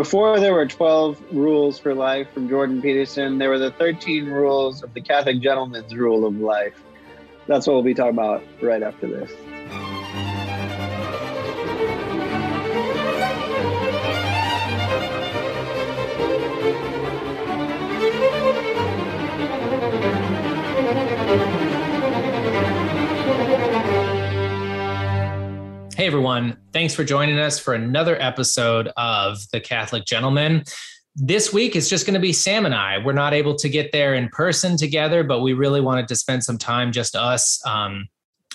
before there were 12 rules for life from Jordan Peterson, there were the 13 rules of the Catholic gentleman's rule of life. That's what we'll be talking about right after this. Hey everyone, thanks for joining us for another episode of The Catholic Gentleman. This week it's just going to be Sam and I. We're not able to get there in person together, but we really wanted to spend some time just us um,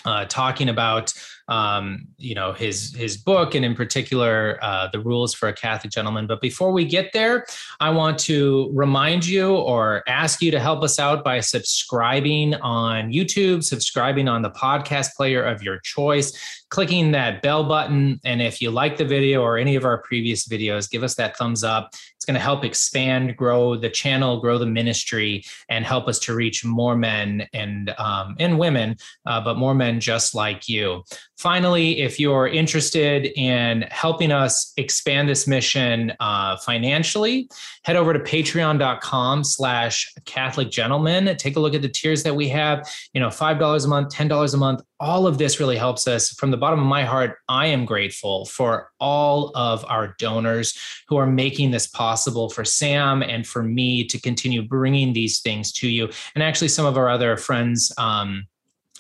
uh, talking about um, you know his his book and in particular uh, the rules for a Catholic gentleman. But before we get there, I want to remind you or ask you to help us out by subscribing on YouTube, subscribing on the podcast player of your choice, clicking that bell button, and if you like the video or any of our previous videos, give us that thumbs up. It's going to help expand, grow the channel, grow the ministry, and help us to reach more men and um, and women, uh, but more men just like you. Finally, if you're interested in helping us expand this mission uh, financially, head over to patreon.com slash Catholic gentleman. Take a look at the tiers that we have, you know, $5 a month, $10 a month. All of this really helps us. From the bottom of my heart, I am grateful for all of our donors who are making this possible for Sam and for me to continue bringing these things to you. And actually, some of our other friends, um,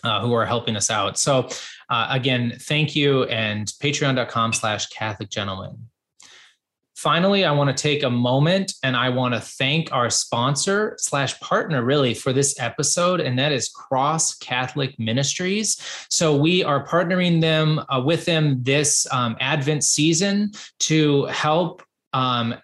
uh, who are helping us out. So uh, again, thank you and patreon.com slash Catholic gentleman. Finally, I want to take a moment and I want to thank our sponsor slash partner really for this episode, and that is Cross Catholic Ministries. So we are partnering them uh, with them this um, Advent season to help um,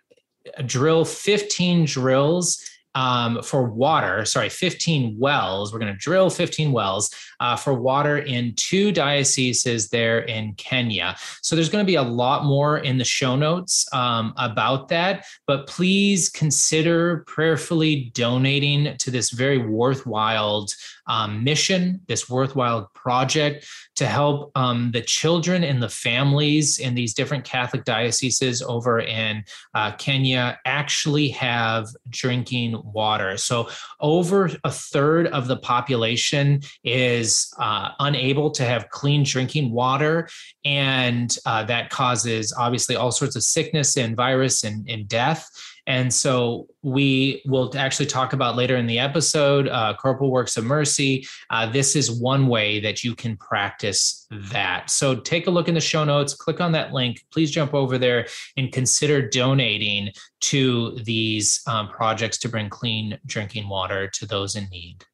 drill 15 drills um, for water, sorry, 15 wells. We're going to drill 15 wells uh, for water in two dioceses there in Kenya. So there's going to be a lot more in the show notes um, about that, but please consider prayerfully donating to this very worthwhile um, mission, this worthwhile project to help um, the children and the families in these different Catholic dioceses over in uh, Kenya actually have drinking water. So, over a third of the population is uh, unable to have clean drinking water. And uh, that causes obviously all sorts of sickness and virus and, and death. And so we will actually talk about later in the episode uh, Corporal Works of Mercy. Uh, this is one way that you can practice that. So take a look in the show notes, click on that link. Please jump over there and consider donating to these um, projects to bring clean drinking water to those in need.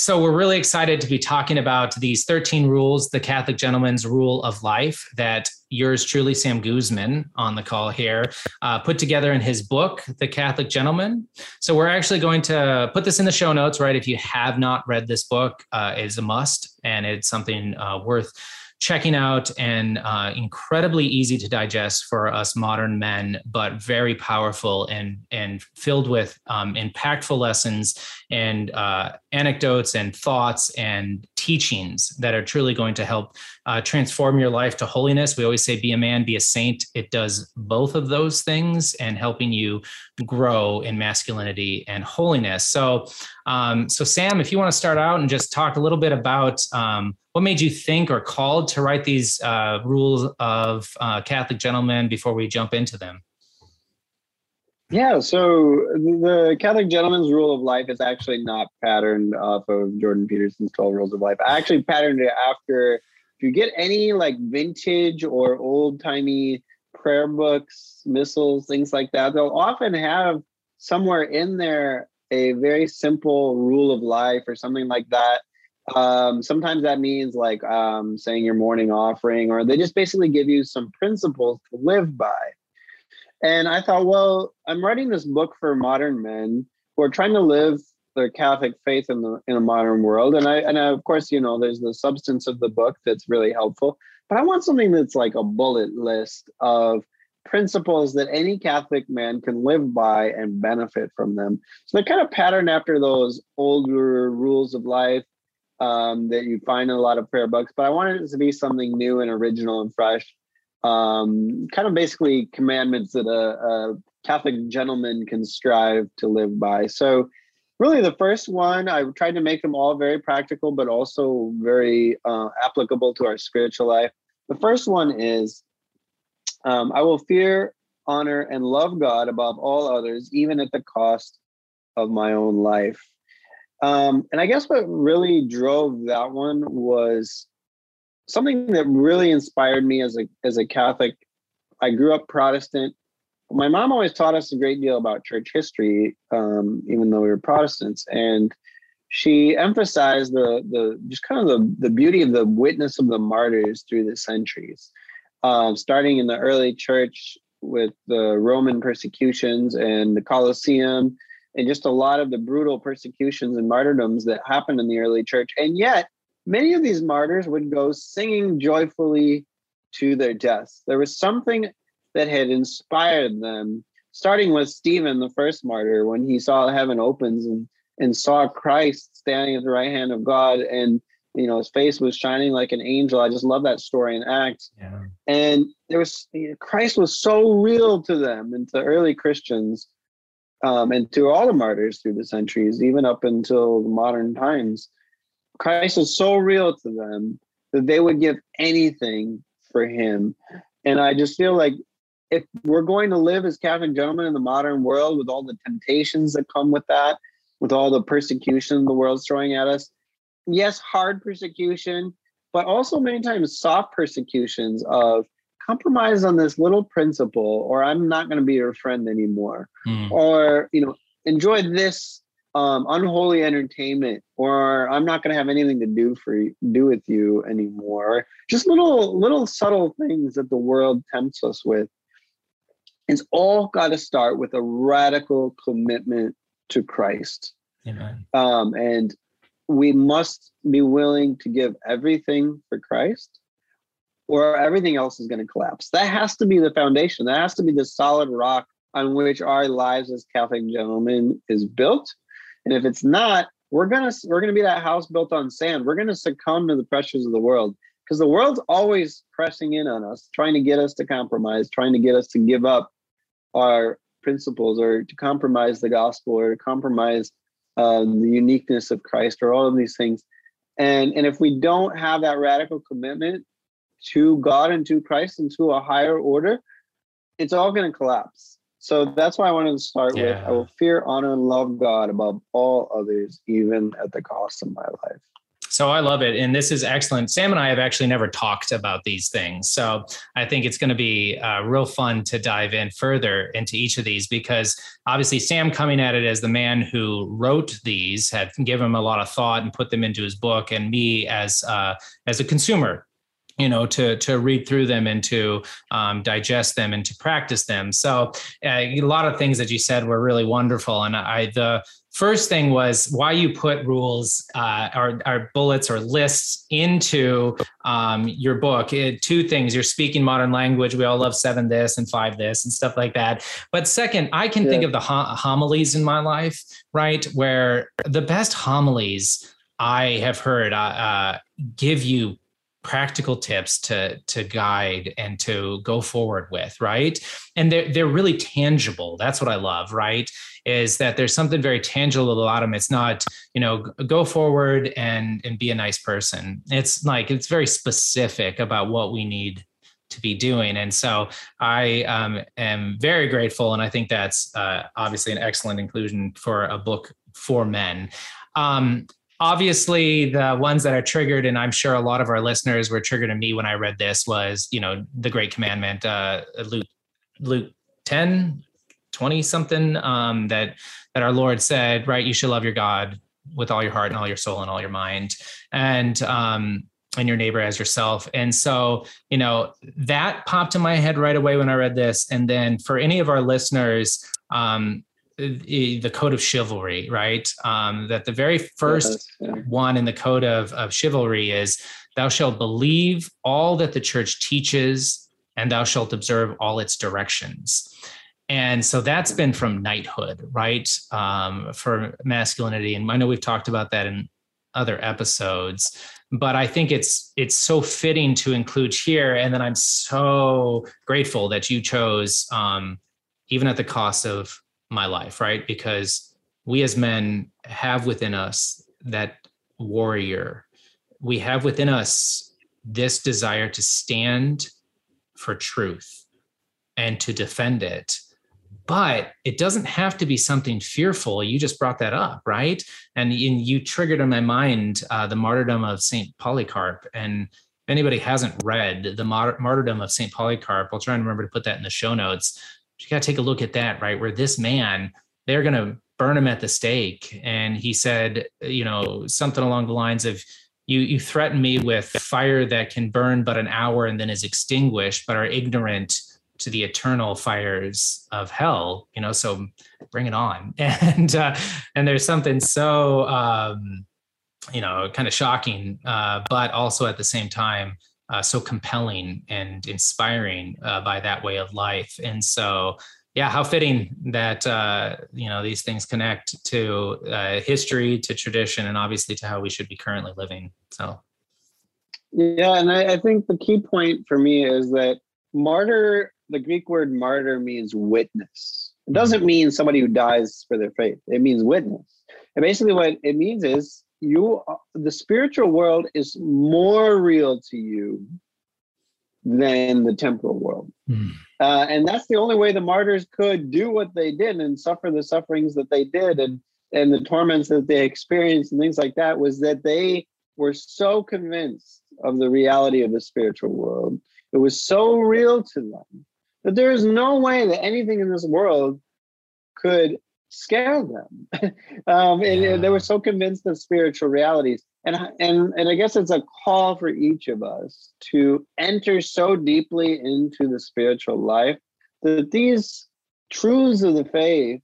So, we're really excited to be talking about these 13 rules, the Catholic Gentleman's Rule of Life, that yours truly, Sam Guzman, on the call here, uh, put together in his book, The Catholic Gentleman. So, we're actually going to put this in the show notes, right? If you have not read this book, uh, it's a must and it's something uh, worth checking out and uh, incredibly easy to digest for us modern men, but very powerful and and filled with um, impactful lessons and uh, anecdotes and thoughts and teachings that are truly going to help uh, transform your life to holiness. We always say, be a man, be a saint. It does both of those things and helping you grow in masculinity and holiness. So, um, so Sam, if you want to start out and just talk a little bit about um, what made you think or called to write these uh, rules of uh, Catholic gentlemen before we jump into them? Yeah, so the Catholic Gentleman's Rule of Life is actually not patterned off of Jordan Peterson's 12 Rules of Life. I actually patterned it after, if you get any like vintage or old timey prayer books, missals, things like that, they'll often have somewhere in there a very simple rule of life or something like that. Um, sometimes that means like um, saying your morning offering, or they just basically give you some principles to live by. And I thought, well, I'm writing this book for modern men who are trying to live their Catholic faith in the in a modern world. And I and I, of course, you know, there's the substance of the book that's really helpful. But I want something that's like a bullet list of principles that any Catholic man can live by and benefit from them. So they're kind of patterned after those older rules of life um, that you find in a lot of prayer books. But I wanted it to be something new and original and fresh um, kind of basically commandments that a, a Catholic gentleman can strive to live by. So, really, the first one, I tried to make them all very practical, but also very uh, applicable to our spiritual life. The first one is um, I will fear, honor, and love God above all others, even at the cost of my own life. Um, and I guess what really drove that one was something that really inspired me as a as a Catholic. I grew up Protestant. My mom always taught us a great deal about church history, um, even though we were Protestants, and she emphasized the the just kind of the the beauty of the witness of the martyrs through the centuries, um, starting in the early church with the Roman persecutions and the Colosseum, and just a lot of the brutal persecutions and martyrdoms that happened in the early church, and yet Many of these martyrs would go singing joyfully to their deaths. There was something that had inspired them, starting with Stephen, the first martyr, when he saw heaven opens and, and saw Christ standing at the right hand of God and you know his face was shining like an angel. I just love that story in Acts. Yeah. And there was Christ was so real to them and to early Christians um, and to all the martyrs through the centuries, even up until modern times. Christ is so real to them that they would give anything for him. And I just feel like if we're going to live as Catholic gentlemen in the modern world with all the temptations that come with that, with all the persecution the world's throwing at us, yes, hard persecution, but also many times soft persecutions of compromise on this little principle, or I'm not going to be your friend anymore, mm. or you know, enjoy this um, unholy entertainment or i'm not going to have anything to do for you, do with you anymore just little little subtle things that the world tempts us with it's all got to start with a radical commitment to christ Amen. Um, and we must be willing to give everything for christ or everything else is going to collapse that has to be the foundation that has to be the solid rock on which our lives as catholic gentlemen is built and if it's not, we're gonna we're gonna be that house built on sand. We're gonna succumb to the pressures of the world because the world's always pressing in on us, trying to get us to compromise, trying to get us to give up our principles or to compromise the gospel or to compromise um, the uniqueness of Christ or all of these things. And and if we don't have that radical commitment to God and to Christ and to a higher order, it's all going to collapse. So that's why I wanted to start yeah. with I will fear, honor, and love God above all others, even at the cost of my life. So I love it. And this is excellent. Sam and I have actually never talked about these things. So I think it's going to be uh, real fun to dive in further into each of these because obviously Sam coming at it as the man who wrote these had given him a lot of thought and put them into his book and me as uh, as a consumer you know to to read through them and to um, digest them and to practice them so uh, a lot of things that you said were really wonderful and i the first thing was why you put rules uh, or, or, bullets or lists into um, your book. It, two things you're speaking modern language we all love seven this and five this and stuff like that. But second i can yeah. think of the homilies in my life right where the best homilies I have heard uh, uh, give you practical tips to to guide and to go forward with right? And they're, they're really tangible. That's what i love right is that there's something very tangible about them it's not you know go forward and and be a nice person. It's like it's very specific about what we need to be doing. And so i um, am very grateful and i think that's uh, obviously an excellent inclusion for a book for men. Um, obviously the ones that are triggered and i'm sure a lot of our listeners were triggered to me when i read this was you know the great commandment uh luke luke 10 20 something um that that our lord said right you should love your god with all your heart and all your soul and all your mind and um and your neighbor as yourself and so you know that popped in my head right away when i read this and then for any of our listeners um the code of chivalry, right? Um, that the very first yes, yeah. one in the code of, of chivalry is thou shalt believe all that the church teaches and thou shalt observe all its directions. And so that's been from knighthood, right? Um, for masculinity. And I know we've talked about that in other episodes but i think it's it's so fitting to include here and then i'm so grateful that you chose um even at the cost of my life right because we as men have within us that warrior we have within us this desire to stand for truth and to defend it but it doesn't have to be something fearful. You just brought that up, right? And, you triggered in my mind uh, the martyrdom of Saint Polycarp. And if anybody hasn't read the martyrdom of Saint Polycarp, I'll try and remember to put that in the show notes. You got to take a look at that, right? Where this man, they're going to burn him at the stake, and he said, you know, something along the lines of, you you threaten me with fire that can burn but an hour and then is extinguished, but are ignorant to the eternal fires of hell you know so bring it on. And uh, and there's something so um, you know kind of shocking uh, but also at the same time uh, so compelling and inspiring uh, by that way of life. And so yeah how fitting that uh, you know these things connect to uh, history to tradition and obviously to how we should be currently living. So. Yeah and I, I think the key point for me is that martyr the Greek word martyr means witness. It doesn't mean somebody who dies for their faith. It means witness. And basically, what it means is you, the spiritual world is more real to you than the temporal world. Mm. Uh, and that's the only way the martyrs could do what they did and suffer the sufferings that they did and, and the torments that they experienced and things like that was that they were so convinced of the reality of the spiritual world. It was so real to them that there is no way that anything in this world could scare them. um, and, and, they were so convinced of spiritual realities. And, and, and I guess it's a call for each of us to enter so deeply into the spiritual life that these truths of the faith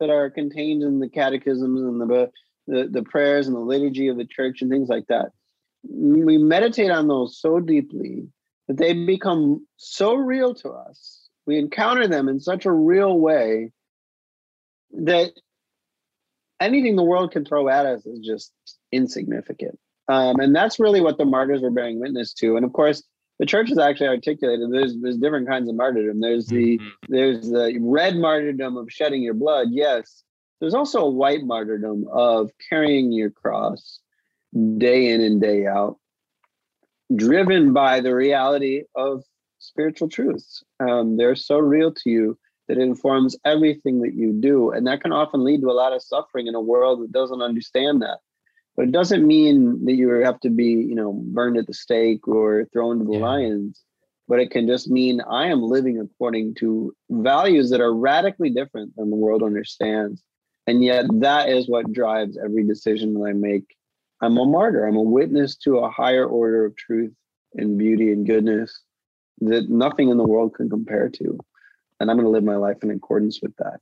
that are contained in the catechisms and the, the, the prayers and the liturgy of the church and things like that, we meditate on those so deeply that they become so real to us. We encounter them in such a real way that anything the world can throw at us is just insignificant. Um, and that's really what the martyrs were bearing witness to. And of course, the church has actually articulated there's there's different kinds of martyrdom. There's the mm-hmm. there's the red martyrdom of shedding your blood, yes. There's also a white martyrdom of carrying your cross day in and day out driven by the reality of spiritual truths. Um, they're so real to you that it informs everything that you do. And that can often lead to a lot of suffering in a world that doesn't understand that. But it doesn't mean that you have to be, you know, burned at the stake or thrown to the yeah. lions. But it can just mean I am living according to values that are radically different than the world understands. And yet that is what drives every decision that I make I'm a martyr. I'm a witness to a higher order of truth and beauty and goodness that nothing in the world can compare to. And I'm going to live my life in accordance with that.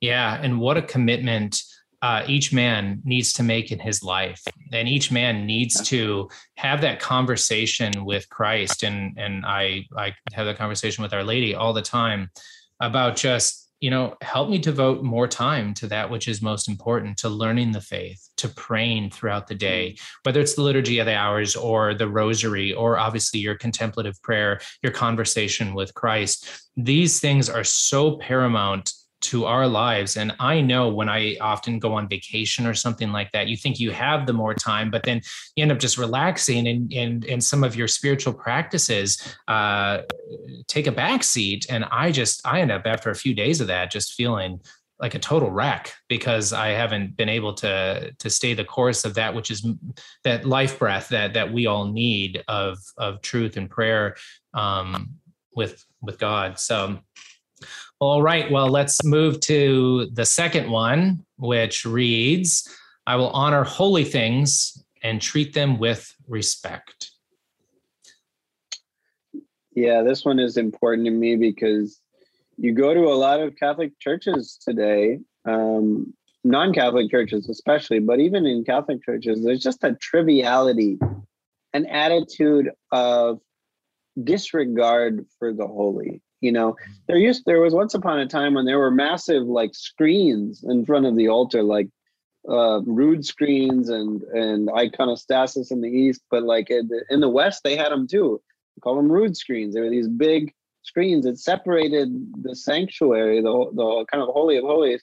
Yeah. And what a commitment uh, each man needs to make in his life. And each man needs to have that conversation with Christ. And, and I, I have that conversation with Our Lady all the time about just you know, help me devote more time to that which is most important, to learning the faith, to praying throughout the day, mm. whether it's the liturgy of the hours or the rosary, or obviously your contemplative prayer, your conversation with Christ. These things are so paramount to our lives. And I know when I often go on vacation or something like that, you think you have the more time, but then you end up just relaxing and and and some of your spiritual practices uh, take a back seat. And I just I end up after a few days of that just feeling like a total wreck because I haven't been able to to stay the course of that which is that life breath that that we all need of of truth and prayer um, with with God. So all right. Well, let's move to the second one, which reads I will honor holy things and treat them with respect. Yeah, this one is important to me because you go to a lot of Catholic churches today, um, non Catholic churches especially, but even in Catholic churches, there's just a triviality, an attitude of disregard for the holy you know there used there was once upon a time when there were massive like screens in front of the altar like uh, rood screens and and iconostasis in the east, but like in the, in the west they had them too. We call them rood screens. They were these big screens that separated the sanctuary, the the kind of holy of holies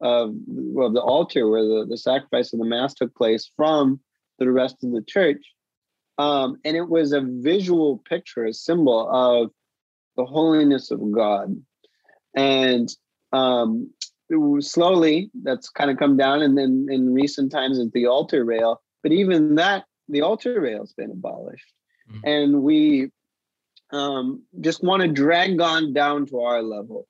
of, of the altar where the, the sacrifice of the mass took place from the rest of the church. Um, and it was a visual picture, a symbol of the holiness of God. And um, slowly that's kind of come down. And then in recent times, it's the altar rail. But even that, the altar rail has been abolished. Mm-hmm. And we um, just want to drag God down to our level.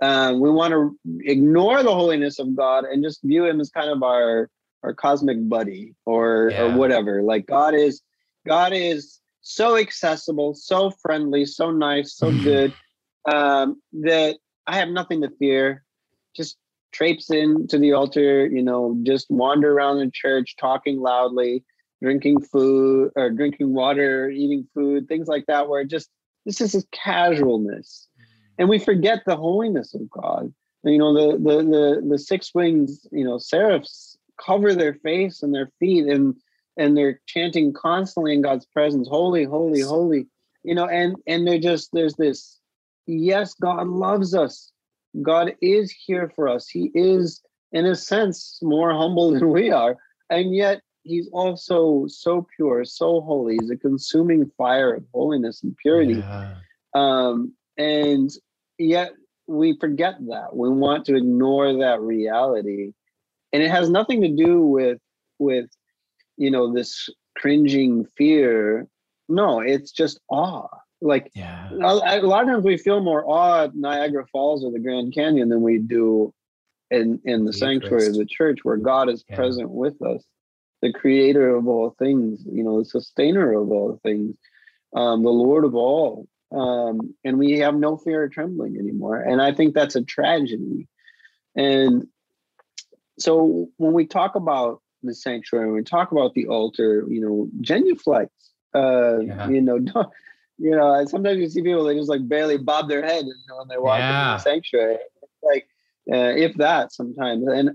Uh, we want to ignore the holiness of God and just view him as kind of our our cosmic buddy or yeah. or whatever. Like God is God is so accessible, so friendly, so nice, so good um, that I have nothing to fear. Just traipse into the altar, you know, just wander around the church, talking loudly, drinking food or drinking water, eating food, things like that, where just this is a casualness. And we forget the holiness of God. You know, the the the the six wings, you know, seraphs cover their face and their feet and and they're chanting constantly in God's presence, holy, holy, holy. You know, and and they're just there's this, yes, God loves us. God is here for us. He is, in a sense, more humble than we are. And yet he's also so pure, so holy. He's a consuming fire of holiness and purity. Yeah. Um, and yet we forget that. We want to ignore that reality. And it has nothing to do with with you know this cringing fear. No, it's just awe. Like yeah. a, a lot of times we feel more awe at Niagara Falls or the Grand Canyon than we do in in the sanctuary of the church where God is yeah. present with us the creator of all things, you know, the sustainer of all things, um, the Lord of all. Um, and we have no fear of trembling anymore. And I think that's a tragedy. And so when we talk about the sanctuary, and we talk about the altar, you know, genuflex, uh, yeah. you know, you know, sometimes you see people they just like barely bob their head when they walk yeah. into the sanctuary. Like, uh, if that sometimes, and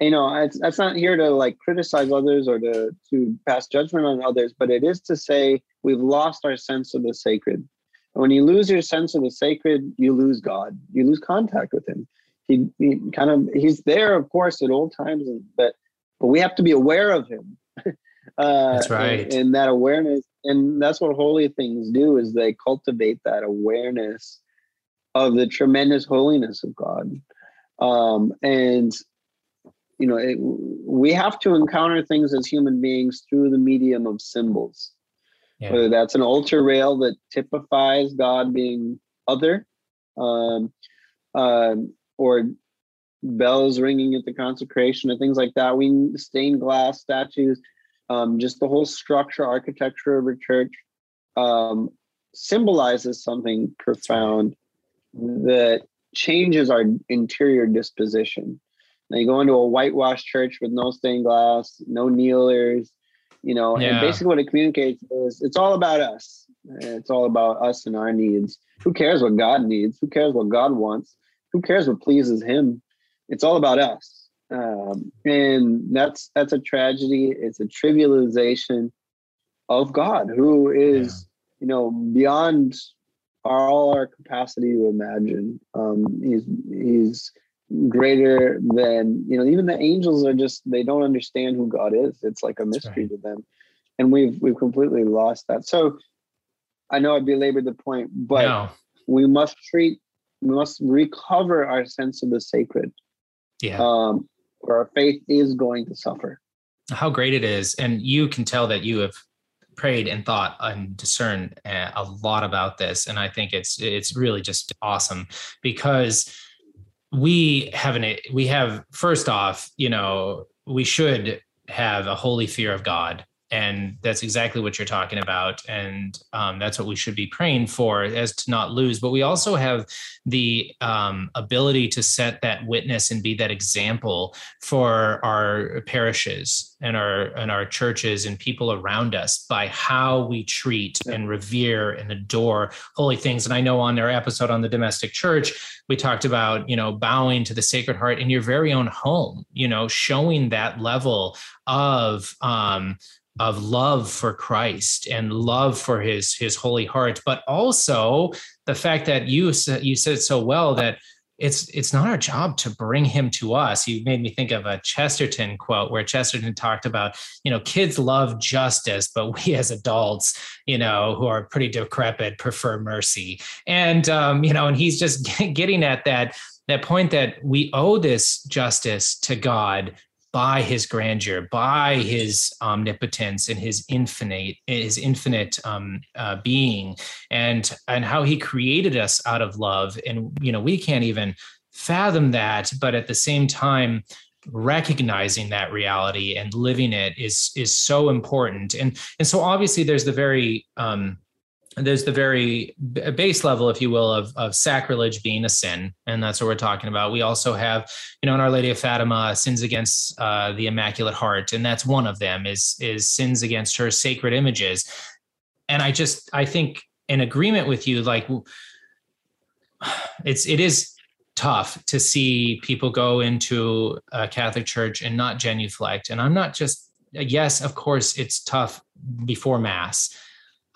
you know it's, that's not here to like criticize others or to to pass judgment on others but it is to say we've lost our sense of the sacred and when you lose your sense of the sacred you lose god you lose contact with him he, he kind of he's there of course at all times but but we have to be aware of him. Uh, that's right. and, and that awareness and that's what holy things do is they cultivate that awareness of the tremendous holiness of god. Um, and you know it, we have to encounter things as human beings through the medium of symbols. Yeah. whether that's an altar rail that typifies god being other um, uh, or bells ringing at the consecration and things like that we stained glass statues um, just the whole structure architecture of a church um, symbolizes something profound that changes our interior disposition now you go into a whitewashed church with no stained glass, no kneelers, you know, yeah. and basically what it communicates is it's all about us. It's all about us and our needs. Who cares what God needs? Who cares what God wants? Who cares what pleases Him? It's all about us, um, and that's that's a tragedy. It's a trivialization of God, who is yeah. you know beyond all our capacity to imagine. Um, he's he's greater than you know even the angels are just they don't understand who god is it's like a mystery right. to them and we've we've completely lost that so i know i belabored the point but no. we must treat we must recover our sense of the sacred yeah. Um or our faith is going to suffer. How great it is. And you can tell that you have prayed and thought and discerned uh, a lot about this. And i think it's it's really just awesome because we have an we have first off you know we should have a holy fear of god and that's exactly what you're talking about. And um, that's what we should be praying for as to not lose. But we also have the um, ability to set that witness and be that example for our parishes and our and our churches and people around us by how we treat and revere and adore holy things. And i know on our episode on the domestic church we talked about you know bowing to the sacred heart in your very own home you know showing that level of um of love for Christ and love for his his holy heart but also the fact that you you said it so well that it's it's not our job to bring him to us. You made me think of a chesterton quote where chesterton talked about you know kids love justice but we as adults you know who are pretty decrepit prefer mercy. And um, you know and he's just getting at that that point that we owe this justice to god by his grandeur, by his omnipotence and his infinite, his infinite um, uh, being, and and how he created us out of love. And you know, we can't even fathom that, but at the same time, recognizing that reality and living it is is so important. And and so obviously, there's the very um, there's the very base level, if you will, of, of sacrilege being a sin, and that's what we're talking about. We also have, you know, in Our Lady of Fatima, sins against uh, the Immaculate Heart, and that's one of them is is sins against her sacred images. And I just I think in agreement with you, like it's it is tough to see people go into a Catholic church and not genuflect. And I'm not just yes, of course, it's tough before Mass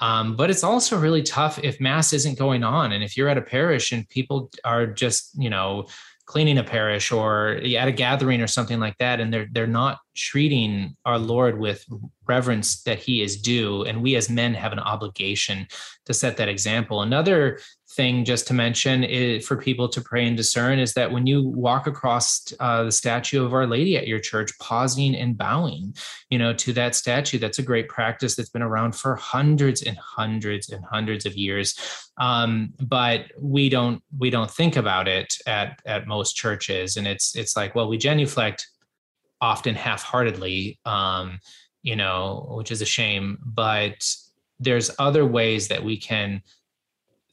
um, but it's also really tough if mass isn't going on. And if you're at a parish and people are just, you know, cleaning a parish or at a gathering or something like that and they're they're not treating our lord with reverence that he is due and we as men have an obligation to set that example another thing just to mention is, for people to pray and discern is that when you walk across uh, the statue of Our Lady at your church, pausing and bowing, you know, to that statue. That's a great practice that's been around for hundreds and hundreds and hundreds of years. Um, but we don't we don't think about it at at most churches, and it's it's like well we genuflect often half-heartedly, um, you know, which is a shame. But there's other ways that we can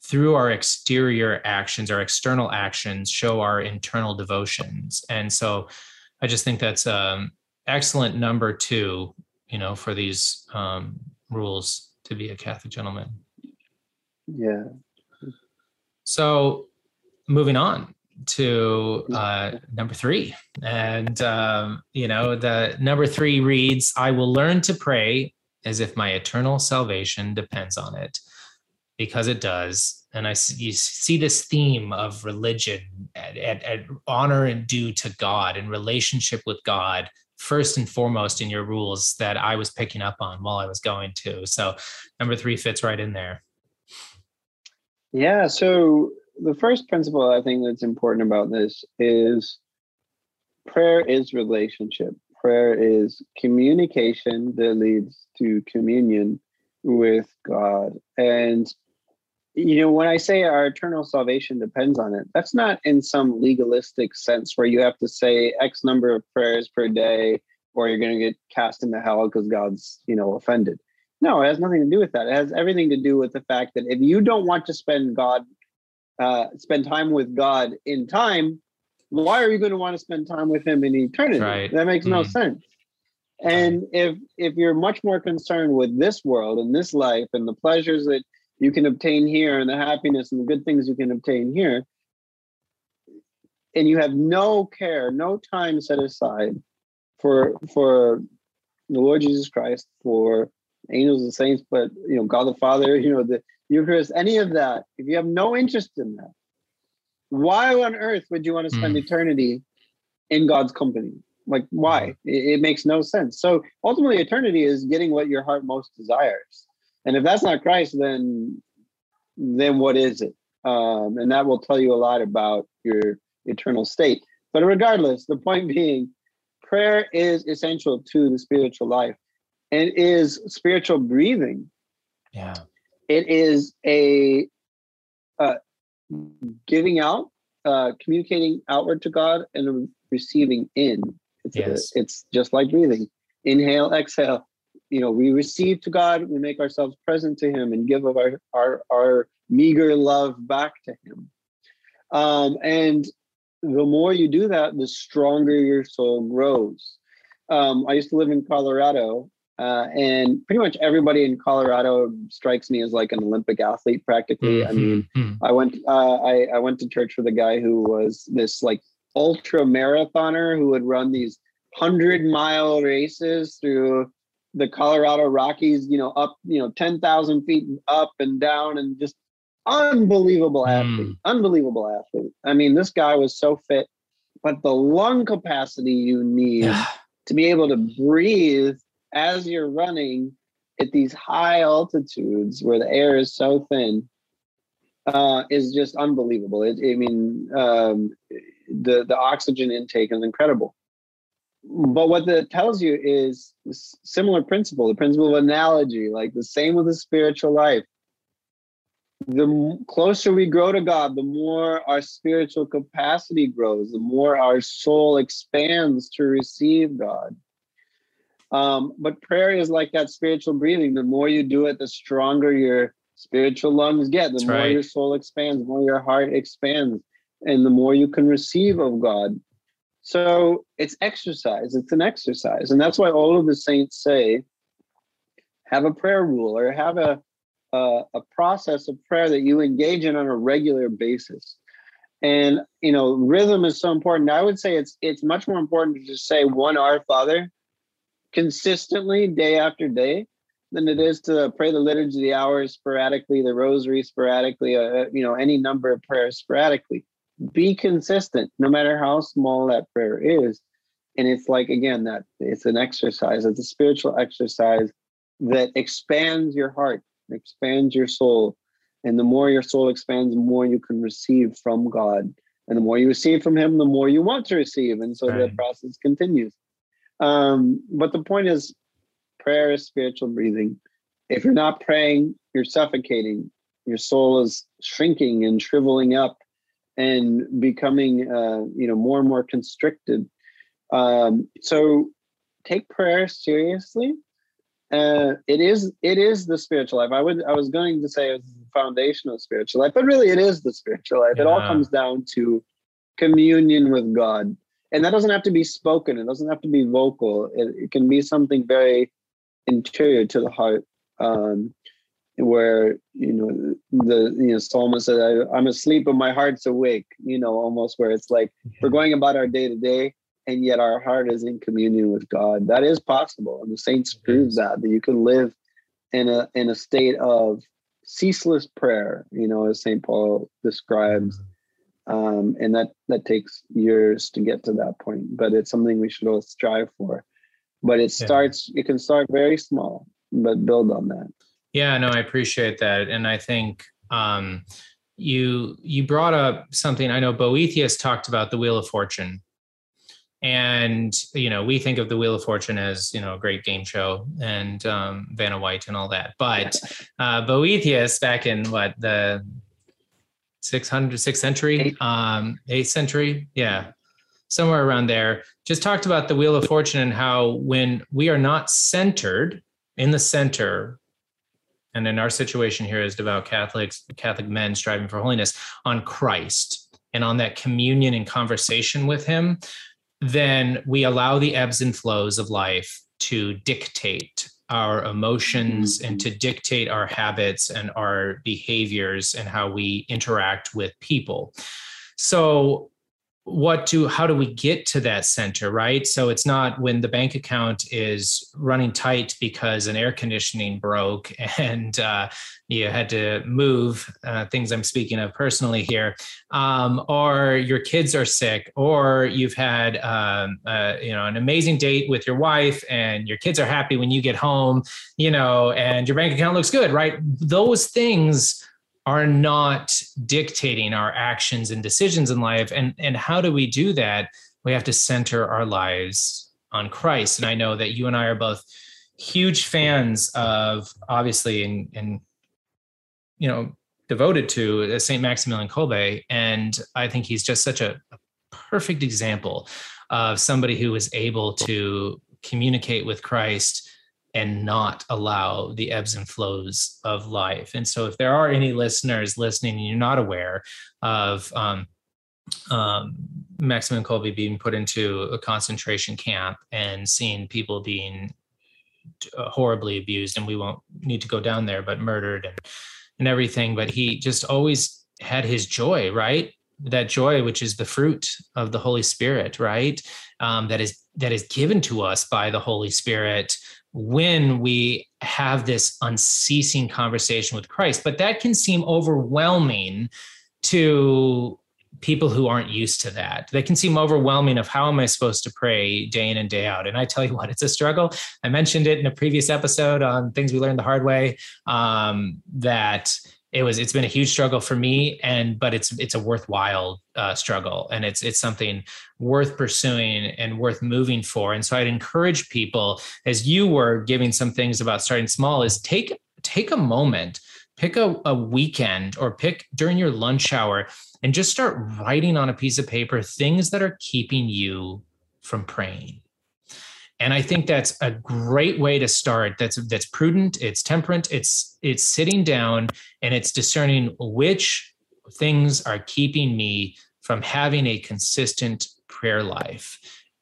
through our exterior actions, our external actions show our internal devotions. And so I just think that's um excellent number two, you know, for these um, rules to be a Catholic gentleman. Yeah. So moving on to uh, number three. And, um, you know, the number three reads, I will learn to pray as if my eternal salvation depends on it because it does. And I you see this theme of religion and, honor and due to God and relationship with God first and foremost in your rules that I was picking up on while I was going to. So number three fits right in there. Yeah. So the first principle I think that's important about this is prayer is relationship. Prayer is communication that leads to communion with God. And you know, when I say our eternal salvation depends on it, that's not in some legalistic sense where you have to say X number of prayers per day or you're going to get cast into hell because God's, you know, offended. No, it has nothing to do with that. It has everything to do with the fact that if you don't want to spend God, uh, spend time with God in time, why are you going to want to spend time with Him in eternity? Right. That makes mm. no sense. And if if you're much more concerned with this world and this life and the pleasures that you can obtain here and the happiness and the good things you can obtain here. And you have no care no time set aside for for the lord jesus christ for angels and saints but you know god the father you know the eucharist any of that. If you have no interest in that why on earth would you want to spend mm. eternity in god's company? Like why? Hmm. it, it makes no sense. So ultimately eternity is getting what your heart most desires and if that's not Christ, then then what is it? Um, and that will tell you a lot about your eternal state. But regardless, the point being, prayer is essential to the spiritual life and is spiritual breathing. Yeah. It is a uh, giving out, uh, communicating outward to God and receiving in. It's, yes. a, it's just like breathing. Inhale, exhale, you know we receive to god we make ourselves present to him and give of our our, our meager love back to him um, and the more you do that the stronger your soul grows um, i used to live in colorado uh, and pretty much everybody in Colorado strikes me as like an Olympic athlete, practically. Mm-hmm. I mean, mm-hmm. I went uh, I, I went to church with a guy who was this like ultra marathoner who would run these hundred mile races through the Colorado Rockies, you know, up, you know, 10,000 feet up and down and just unbelievable mm. athlete, unbelievable athlete. I mean, this guy was so fit, but the lung capacity you need to be able to breathe as you're running at these high altitudes where the air is so thin uh, is just unbelievable. It, I mean, um, the the oxygen intake is incredible. But what that tells you is similar principle, the principle of analogy, like the same with the spiritual life. The closer we grow to God, the more our spiritual capacity grows, the more our soul expands to receive God. Um, but prayer is like that spiritual breathing. The more you do it, the stronger your spiritual lungs get, the That's more right. your soul expands, the more your heart expands, and the more you can receive of God. So it's exercise, it's an exercise. And that's why all of the saints say have a prayer rule or have a, a, a process of prayer that you engage in on a regular basis. And you know, rhythm is so important. I would say it's it's much more important to just say one Our Father consistently day after day than it is to pray the liturgy the hours sporadically, the rosary sporadically, uh, you know, any number of prayers sporadically. Be consistent, no matter how small that prayer is. And it's like, again, that it's an exercise, it's a spiritual exercise that expands your heart, expands your soul. And the more your soul expands, the more you can receive from God. And the more you receive from Him, the more you want to receive. And so right. the process continues. Um, but the point is, prayer is spiritual breathing. If you're not praying, you're suffocating. Your soul is shrinking and shriveling up and becoming, uh, you know, more and more constricted. Um, so take prayer seriously. Uh, it is it is the spiritual life. I would I was going to say it's the foundation of spiritual life, but really it is the spiritual life. Yeah. It all comes down to communion with God and that doesn't have to be spoken it doesn't have to be vocal it, it can be something very interior to the heart um, where you know the you know psalmist said I, i'm asleep but my heart's awake you know almost where it's like we're going about our day to day and yet our heart is in communion with god. That is possible and the saints prove that that you can live in a in a state of ceaseless prayer you know as saint paul describes. Mm-hmm. Um, and that that takes years to get to that point but it's something we should all strive for. But it starts yeah. it can start very small but build on that yeah no i appreciate that and i think um, you you brought up something i know boethius talked about the wheel of fortune and you know we think of the wheel of fortune as you know a great game show and um, vanna white and all that but uh, boethius back in what the 600 6th century? Um 8th century? Yeah somewhere around there just talked about the wheel of fortune and how when we are not centered in the center and in our situation here as devout catholics catholic men striving for holiness on christ and on that communion and conversation with him then we allow the ebbs and flows of life to dictate our emotions and to dictate our habits and our behaviors and how we interact with people. So what do how do we get to that center right? So it's not when the bank account is running tight because an air conditioning broke and uh, you had to move uh, things i'm speaking of personally here um, or your kids are sick or you've had um, uh, you know an amazing date with your wife and your kids are happy when you get home you know and your bank account looks good right? Those things are not dictating our actions and decisions in life. And and how do we do that? We have to center our lives on christ. And i know that you and i are both huge fans of obviously and and you know devoted to uh, saint maximilian kolbe. And i think he's just such a, a perfect example of somebody who was able to communicate with christ and not allow the ebbs and flows of life. And so, if there are any listeners listening and you're not aware of um, um, Maximilian Kolbe being put into a concentration camp and seeing people being uh, horribly abused, and we won't need to go down there, but murdered and and everything. But he just always had his joy, right? That joy, which is the fruit of the Holy Spirit, right? Um, that is that is given to us by the Holy Spirit when we have this unceasing conversation with Christ. But that can seem overwhelming to people who aren't used to that. They can seem overwhelming of how am I supposed to pray day in and day out? And I tell you what, it's a struggle. I mentioned it in a previous episode on things we learned the hard way. Um, that it was it's been a huge struggle for me and but it's it's a worthwhile uh, struggle and it's it's something worth pursuing and worth moving for. And so i'd encourage people as you were giving some things about starting small is take take a moment pick a, a weekend or pick during your lunch hour and just start writing on a piece of paper things that are keeping you from praying and i think that's a great way to start that's that's prudent it's temperate it's it's sitting down and it's discerning which things are keeping me from having a consistent prayer life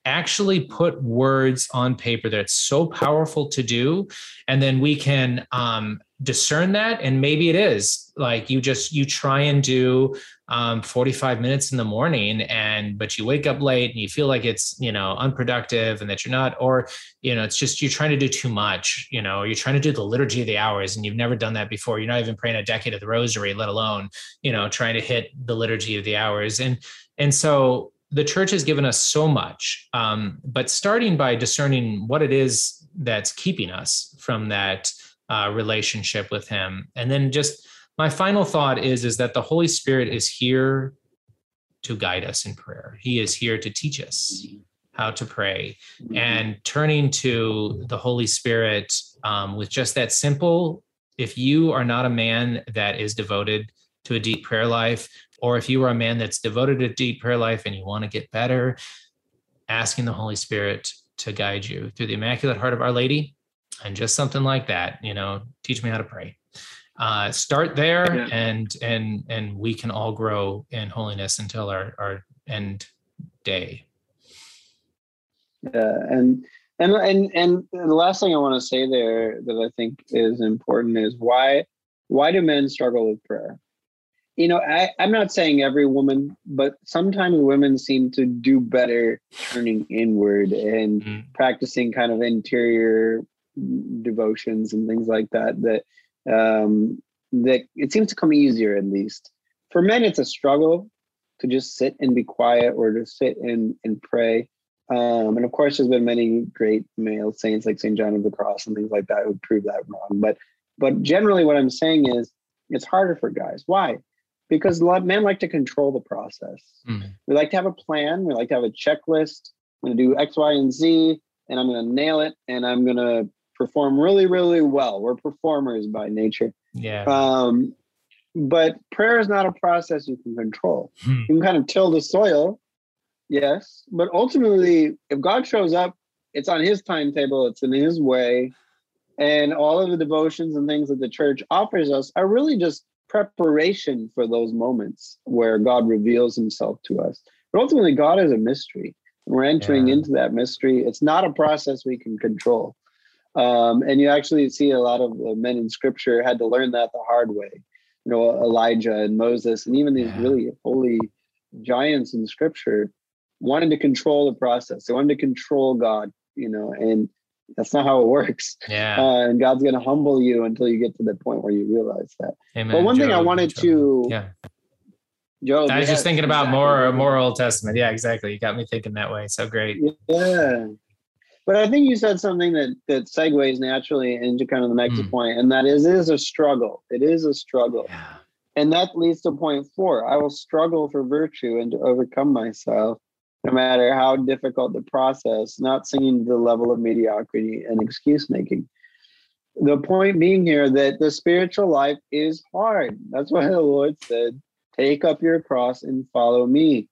actually put words on paper that's so powerful to do. And then we can um, discern that. And maybe it is like you just you try and do um, 45 minutes in the morning and but you wake up late and you feel like it's you know unproductive and that you're not or you know it's just you're trying to do too much you know you're trying to do the liturgy of the hours and you've never done that before. You're not even praying a decade of the rosary let alone you know trying to hit the liturgy of the hours. And and so the church has given us so much um, but starting by discerning what it is that's keeping us from that uh, relationship with him. And then just my final thought is is that the holy spirit is here to guide us in prayer. He is here to teach us how to pray and turning to the holy spirit um, with just that simple if you are not a man that is devoted to a deep prayer life or if you are a man that's devoted to deep prayer life and you want to get better asking the holy spirit to guide you through the immaculate heart of our lady and just something like that you know teach me how to pray. Uh, start there yeah. and and and we can all grow in holiness until our our end day. Yeah and and and and the last thing i want to say there that i think is important is why why do men struggle with prayer you know I, i'm not saying every woman but sometimes women seem to do better turning inward and mm-hmm. practicing kind of interior devotions and things like that that um, that it seems to come easier at least. For men it's a struggle to just sit and be quiet or to sit and, and pray. Um, and of course there's been many great male saints like st john of the cross and things like that who prove that wrong. But but generally what i'm saying is it's harder for guys. Why because a lot men like to control the process mm. we like to have a plan we like to have a checklist i'm going to do x y and z and i'm going to nail it and i'm going to perform really, really well. We're performers by nature. Yeah. Um, but prayer is not a process you can control. Hmm. You can kind of till the soil, yes, but ultimately, if God shows up, it's on His timetable. It's in His way, and all of the devotions and things that the church offers us are really just preparation for those moments where God reveals Himself to us. But ultimately, God is a mystery. We're entering yeah. into that mystery. It's not a process we can control. Um, and you actually see a lot of men in scripture had to learn that the hard way. You know, Elijah and Moses, and even these yeah. really holy giants in scripture wanted to control the process. They wanted to control God, you know, and that's not how it works. Yeah. Uh, and God's going to humble you until you get to the point where you realize that. Amen. But one thing I wanted to, yeah. Job, I was yeah, just thinking about exactly. more, more Old Testament. Yeah, exactly. You got me thinking that way. So great. Yeah. But I think you said something that that segues naturally into kind of the next mm. point, and that is it is a struggle. It is a struggle. Yeah. And that leads to point four. I will struggle for virtue and to overcome myself, no matter how difficult the process, not sinking to the level of mediocrity and excuse making. The point being here that the spiritual life is hard. That's why the Lord said, Take up your cross and follow me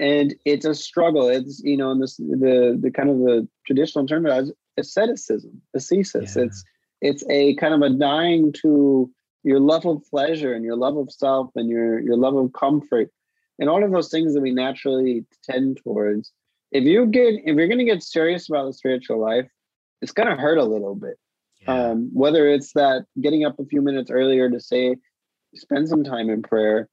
and it's a struggle. It's you know, in this the the kind of the traditional term is asceticism, ascesis. Yeah. It's it's a kind of a dying to your love of pleasure and your love of self and your your love of comfort and all of those things that we naturally tend towards. If you get if you're going to get serious about the spiritual life, it's going to hurt a little bit. Yeah. Um, whether it's that getting up a few minutes earlier to say, spend some time in prayer,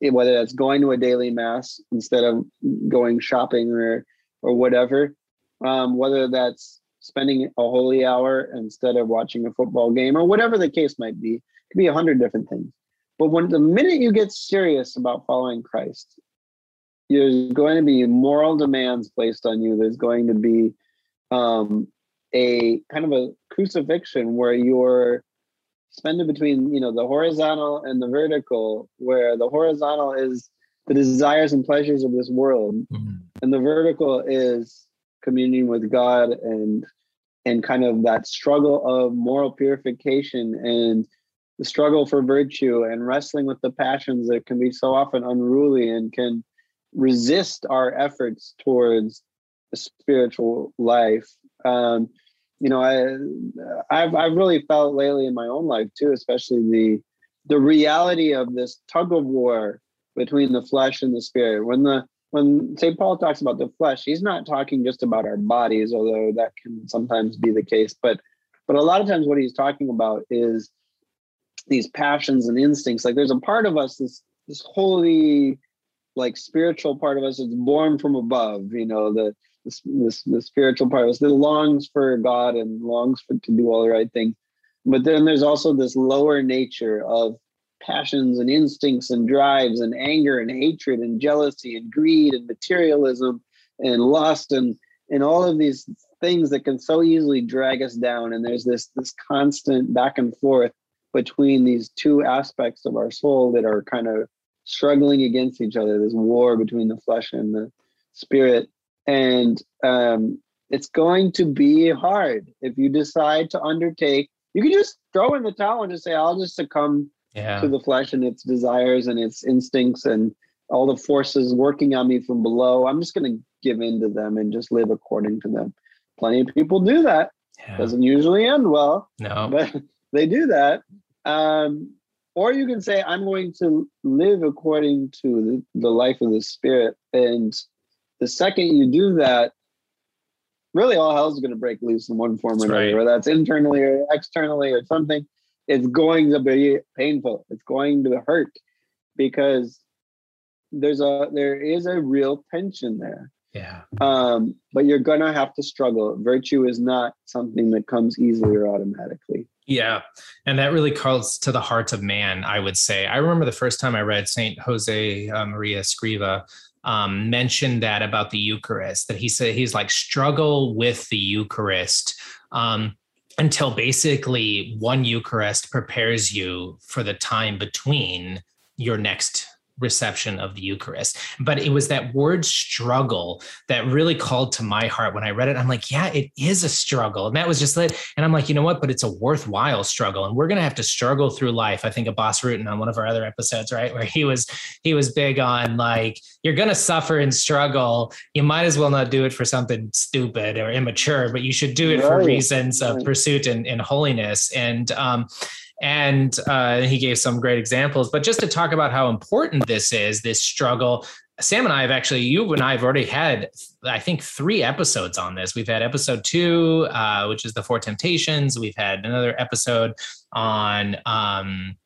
whether that's going to a daily mass instead of going shopping or or whatever, um, whether that's spending a holy hour instead of watching a football game or whatever the case might be. It could be a hundred different things. But when the minute you get serious about following Christ, there's going to be moral demands placed on you. There's going to be um, a kind of a crucifixion where you're spending between you know the horizontal and the vertical, where the horizontal is the desires and pleasures of this world, mm-hmm. and the vertical is communion with God and and kind of that struggle of moral purification and the struggle for virtue and wrestling with the passions that can be so often unruly and can resist our efforts towards a spiritual life. Um, you know, I I've I've really felt lately in my own life too, especially the the reality of this tug of war between the flesh and the spirit. When the when St. Paul talks about the flesh, he's not talking just about our bodies, although that can sometimes be the case. But but a lot of times what he's talking about is these passions and instincts. Like there's a part of us, this this holy, like spiritual part of us that's born from above, you know, the this, this the spiritual part of us that longs for God and longs for to do all the right things. But then there's also this lower nature of passions and instincts and drives and anger and hatred and jealousy and greed and materialism and lust and and all of these things that can so easily drag us down and there's this this constant back and forth between these two aspects of our soul that are kind of struggling against each other this war between the flesh and the spirit and um, it's going to be hard if you decide to undertake you can just throw in the towel and just say i'll just succumb yeah. to the flesh and its desires and its instincts and all the forces working on me from below. I'm just going to give in to them and just live according to them. Plenty of people do that. Yeah. Doesn't usually end well. No. But they do that. Um, or you can say, I'm going to live according to the, the life of the spirit. And the second you do that, really all hell is going to break loose in one form or another, right. whether that's internally or externally or something it's going to be painful. It's going to hurt because there's a there is a real tension there. Yeah. Um, but you're gonna have to struggle. Virtue is not something that comes easily or automatically. Yeah. And that really calls to the heart of man, I would say. I remember the first time I read Saint Jose uh, Maria Escriva um, mentioned that about the Eucharist, that he said he's like struggle with the Eucharist. Um, until basically one Eucharist prepares you for the time between your next reception of the Eucharist. But it was that word struggle that really called to my heart when I read it. I'm like, yeah, it is a struggle. And that was just it. And I'm like, you know what? But it's a worthwhile struggle. And we're gonna have to struggle through life. I think of Bas Rutten on one of our other episodes, right? Where he was he was big on like, you're gonna suffer and struggle. You might as well not do it for something stupid or immature, but you should do it right. for reasons of pursuit and, and holiness. And um and uh, he gave some great examples. But just to talk about how important this is, this struggle, Sam and I have actually, you and I have already had, I think, three episodes on this. We've had episode two, uh, which is the Four Temptations. We've had another episode on. Um,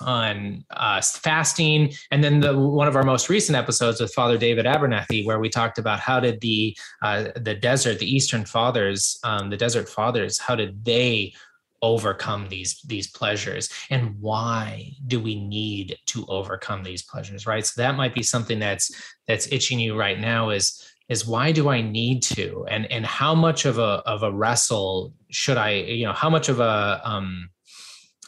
on uh, fasting, and then the one of our most recent episodes with Father David Abernethy, where we talked about how did the uh, the desert, the Eastern Fathers, um, the Desert Fathers, how did they overcome these these pleasures and why do we need to overcome these pleasures right so that might be something that's that's itching you right now is is why do i need to and and how much of a of a wrestle should i you know how much of a um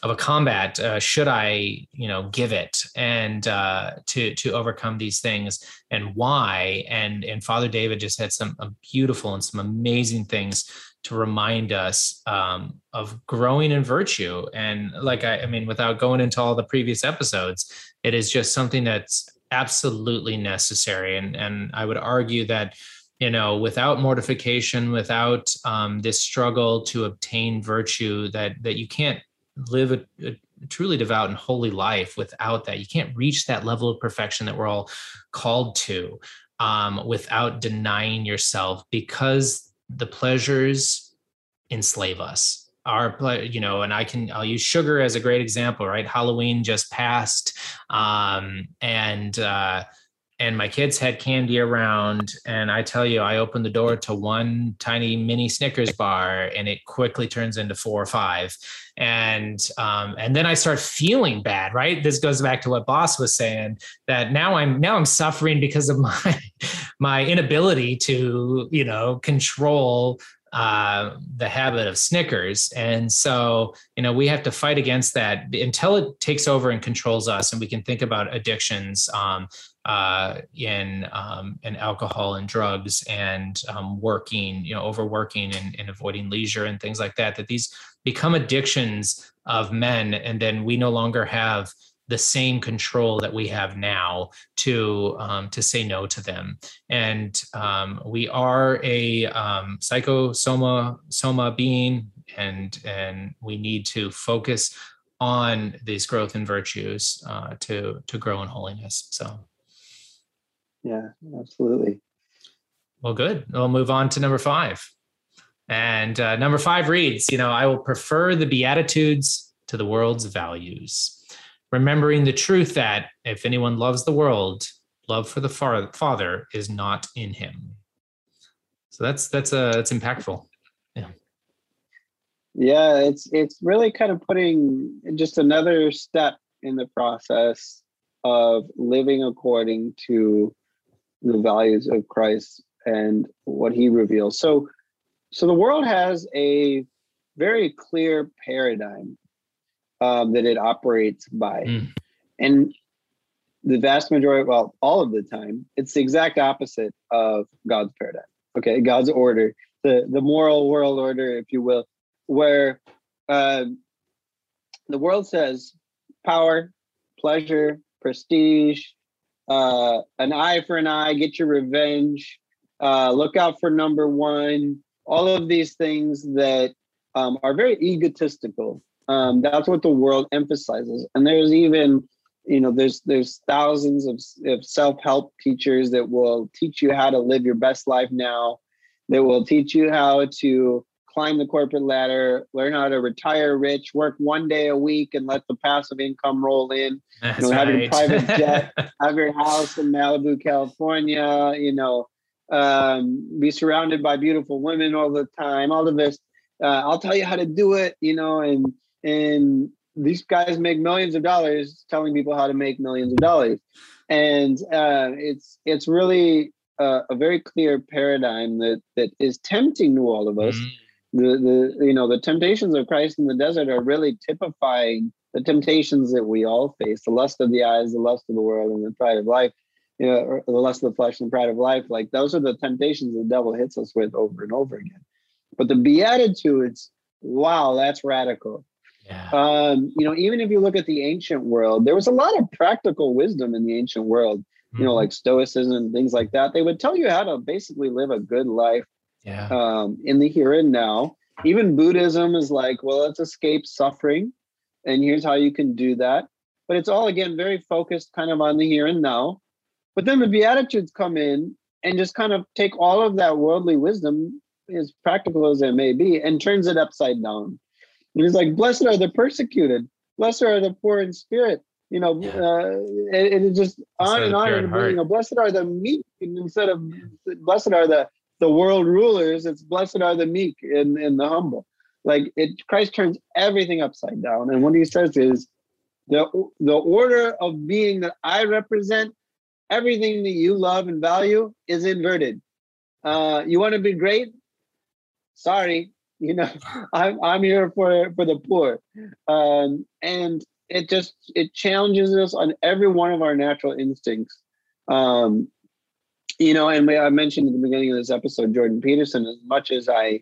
of a combat uh, should I, you know, give it and uh, to to overcome these things and why? And and Father David just had some beautiful and some amazing things to remind us um, of growing in virtue. And like I, I mean, without going into all the previous episodes, it is just something that's absolutely necessary. And and I would argue that you know without mortification without um, this struggle to obtain virtue that that you can't live a, a, truly devout and holy life without that you can't reach that level of perfection that we're all called to um, without denying yourself because the pleasures enslave us. Our you know and i can i'll use sugar as a great example right? Halloween just passed um, and uh, and my kids had candy around and i tell you i opened the door to one tiny mini snickers bar and it quickly turns into four or five and um, and then i start feeling bad right this goes back to what Bas was saying that now i'm now i'm suffering because of my my inability to you know control uh, the habit of Snickers. And so, you know, we have to fight against that until it takes over and controls us, and we can think about addictions. Um, uh, in um, in alcohol and drugs and um, working, you know, overworking and, and avoiding leisure and things like that. That these become addictions of men, and then we no longer have the same control that we have now to um, to say no to them. And um, we are a um, psychosoma soma being, and and we need to focus on these growth and virtues uh, to to grow in holiness. So. Yeah, absolutely. Well, good. We'll move on to number five. And uh, number five reads, you know, I will prefer the Beatitudes to the world's values, remembering the truth that if anyone loves the world, love for the Father is not in him. So that's that's uh that's impactful. Yeah. Yeah, it's it's really kind of putting just another step in the process of living according to the values of Christ and what he reveals. So so the world has a very clear paradigm um, that it operates by. Mm. And the vast majority, well, all of the time, it's the exact opposite of God's paradigm. Okay, God's order, the the moral world order, if you will, where uh, the world says power, pleasure, prestige, uh, an eye for an eye, get your revenge, uh, look out for number one, all of these things that um, are very egotistical. Um, that's what the world emphasizes. And there's even, you know, there's there's thousands of, of self-help teachers that will teach you how to live your best life now, that will teach you how to climb the corporate ladder, learn how to retire rich, work one day a week and let the passive income roll in. That's you know, right. have your private jet, have your house in Malibu, California, you know, um, be surrounded by beautiful women all the time, all of this. Uh, I'll tell you how to do it, you know, and and these guys make millions of dollars telling people how to make millions of dollars. And uh, it's it's really a, a, very clear paradigm that that is tempting to all of us. Mm the the you know the temptations of Christ in the desert are really typifying the temptations that we all face: the lust of the eyes, the lust of the world, and the pride of life. You know, the lust of the flesh and pride of life. Like those are the temptations the devil hits us with over and over again. But the beatitudes, wow, that's radical. Yeah. Um, you know, even if you look at the ancient world, there was a lot of practical wisdom in the ancient world. Mm-hmm. You know, mm-hmm. like Stoicism and things like that. They would tell you how to basically live a good life yeah. um, in the here and now. Even Buddhism is like, well, let's escape suffering. And here's how you can do that. But it's all, again, very focused kind of on the here and now. But then the Beatitudes come in and just kind of take all of that worldly wisdom, as practical as it may be, and turns it upside down. And it's like, blessed are the persecuted, blessed are the poor in spirit. You know, yeah. uh, it, it just on and on and on. You know, blessed are the meek instead of blessed are the the world rulers, it's blessed are the meek and, and the humble. Like it Christ turns everything upside down. And what he says is the the order of being that I represent, everything that you love and value is inverted. Uh, you want to be great? Sorry, you know, I'm I'm here for for the poor. Um, and it just it challenges us on every one of our natural instincts. Um, you know, and I mentioned at the beginning of this episode, Jordan Peterson, as much as I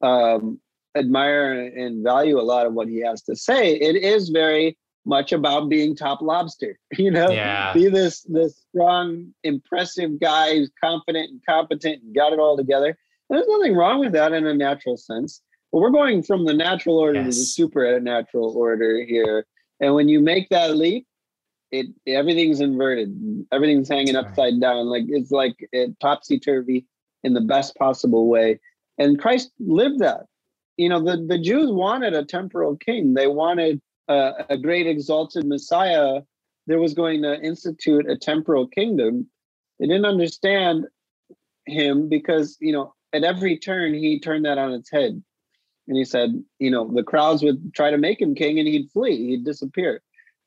um, admire and value a lot of what he has to say, it is very much about being top lobster. You know, yeah. be this this strong, impressive guy who's confident and competent and got it all together. There's nothing wrong with that in a natural sense. But we're going from the natural order yes. to the supernatural order here. And when you make that leap, it everything's inverted. Everything's hanging upside down. Like it's like it topsy turvy in the best possible way. And Christ lived that. You know, the, the Jews wanted a temporal king. They wanted a, a great exalted Messiah that was going to institute a temporal kingdom. They didn't understand him because, you know, at every turn he turned that on its head. And he said, you know, the crowds would try to make him king and he'd flee, he'd disappear.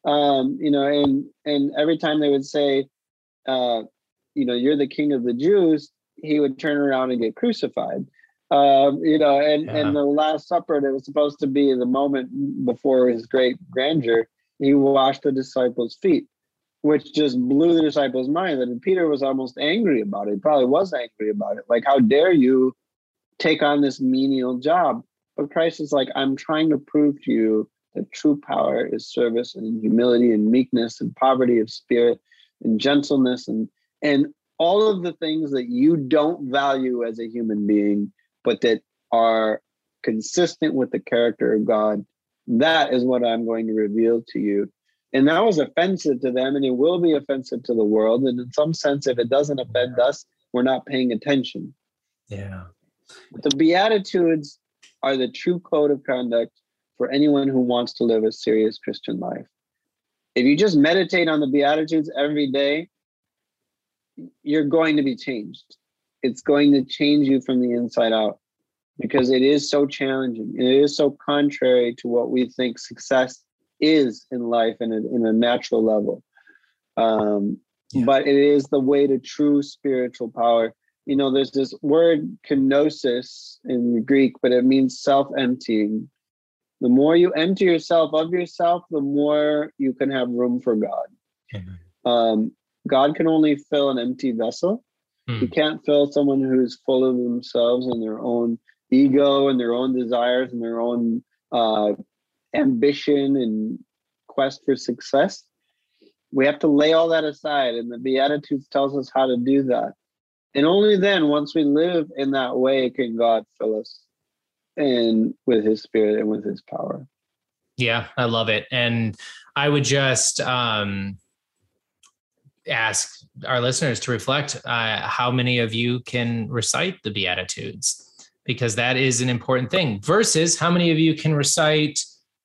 Um, you know, and and every time they would say, uh, you know, you're the king of the Jews, he would turn around and get crucified. Um, you know, and yeah. and the Last Supper that was supposed to be the moment before his great grandeur, he washed the disciples' feet, which just blew the disciples' mind. And Peter was almost angry about it. He probably was angry about it. Like, how dare you take on this menial job? But Christ is like, I'm trying to prove to you that true power is service and humility and meekness and poverty of spirit and gentleness and and all of the things that you don't value as a human being, but that are consistent with the character of God. That is what I'm going to reveal to you. And that was offensive to them, and it will be offensive to the world. And in some sense, if it doesn't offend us, we're not paying attention. Yeah. But the Beatitudes are the true code of conduct for anyone who wants to live a serious Christian life. If you just meditate on the Beatitudes every day, you're going to be changed. It's going to change you from the inside out because it is so challenging. and It is so contrary to what we think success is in life and in a natural level. Um, yeah. But it is the way to true spiritual power. You know, there's this word kenosis in Greek, but it means self emptying. The more you empty yourself of yourself, the more you can have room for God. Um, God can only fill an empty vessel. He can't fill someone who's full of themselves and their own ego and their own desires and their own uh, ambition and quest for success. We have to lay all that aside, and the Beatitudes tells us how to do that. And only then, once we live in that way, can God fill us and with His Spirit and with His power. Yeah, I love it, and I would just um, ask our listeners to reflect uh, how many of you can recite the Beatitudes, because that is an important thing, versus how many of you can recite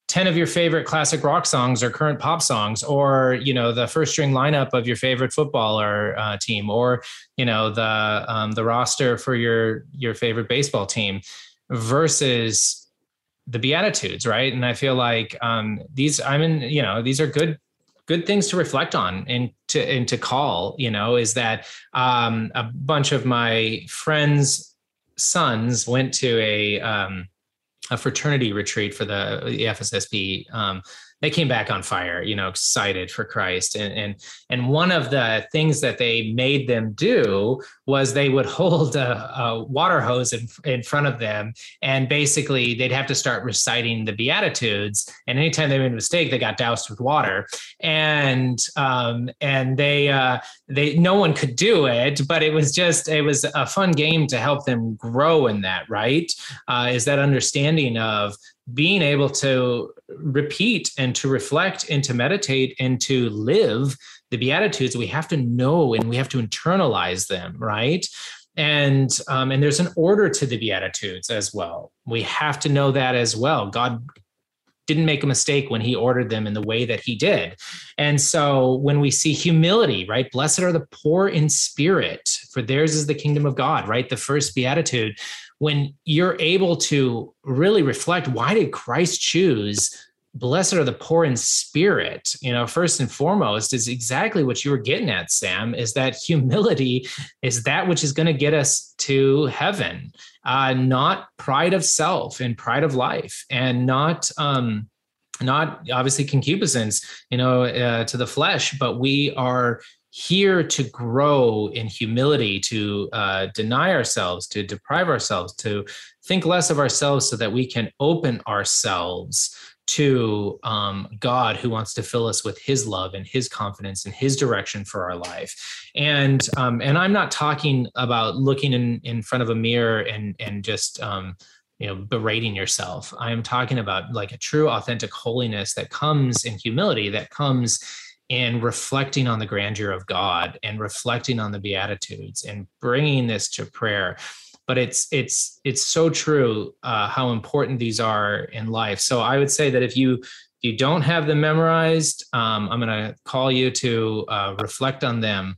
10 of your favorite classic rock songs or current pop songs or you know the first string lineup of your favorite footballer uh, team or you know the um, the roster for your your favorite baseball team versus the beatitudes right? And i feel like um, these i'm in you know these are good good things to reflect on and to and to call you know is that um, a bunch of my friends sons went to a um, a fraternity retreat for the, the FSSP um, they came back on fire, you know, excited for Christ. And and and one of the things that they made them do was they would hold a, a water hose in, in front of them, and basically they'd have to start reciting the Beatitudes. And anytime they made a mistake, they got doused with water. And um, and they uh, they no one could do it, but it was just it was a fun game to help them grow in that. Right? Uh, is that understanding of being able to repeat and to reflect and to meditate and to live the beatitudes we have to know and we have to internalize them right and um, and there's an order to the beatitudes as well we have to know that as well god didn't make a mistake when he ordered them in the way that he did. And so when we see humility, right? Blessed are the poor in spirit, for theirs is the kingdom of God, right? The first beatitude when you're able to really reflect why did Christ choose blessed are the poor in spirit you know first and foremost is exactly what you were getting at sam is that humility is that which is going to get us to heaven uh, not pride of self and pride of life and not um not obviously concupiscence you know uh, to the flesh but we are here to grow in humility, to uh, deny ourselves, to deprive ourselves, to think less of ourselves so that we can open ourselves to um, God who wants to fill us with His love and His confidence and His direction for our life. And um, and I'm not talking about looking in in front of a mirror and and just um, you know berating yourself. I am talking about like a true, authentic holiness that comes in humility, that comes in reflecting on the grandeur of God and reflecting on the Beatitudes and bringing this to prayer but it's it's it's so true uh, how important these are in life. So I would say that if you if you don't have them memorized, um, I'm going to call you to uh, reflect on them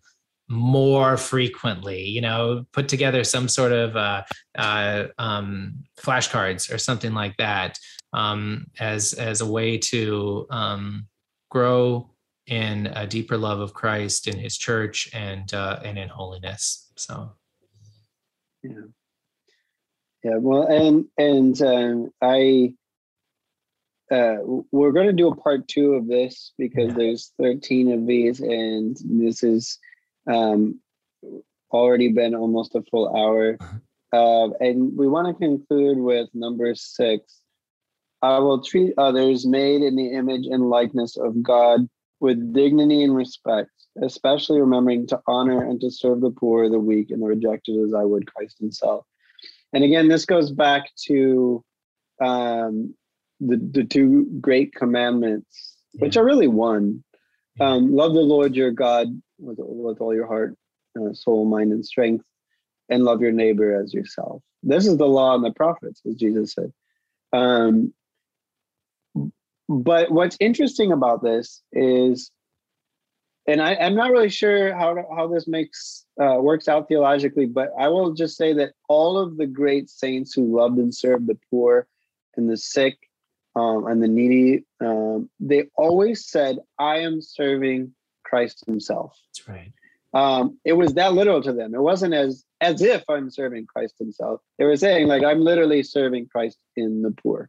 more frequently. You know, put together some sort of uh, uh um, flashcards or something like that um, as as a way to um, grow in a deeper love of Christ in His church and uh, and in holiness. So. Yeah. Yeah. Well, and and um, I uh, we're going to do a part two of this because yeah. there's 13 of these, and this is um, already been almost a full hour. Uh, and we want to conclude with number six. I will treat others made in the image and likeness of God with dignity and respect, especially remembering to honor and to serve the poor, the weak, and the rejected as I would Christ himself. And again, this goes back to um, the, the two great commandments, yeah. which are really one. Um, love the Lord your God with, with all your heart, uh, soul, mind, and strength, and love your neighbor as yourself. This is the law and the prophets, as Jesus said. Um, but what's interesting about this is and I, am not really sure how how this makes uh, works out theologically, but I will just say that all of the great saints who loved and served the poor and the sick um, and the needy, um, they always said, "I am serving Christ Himself." That's right. Um, it was that literal to them. It wasn't as as if I'm serving Christ Himself. They were saying, like, I'm literally serving Christ in the poor.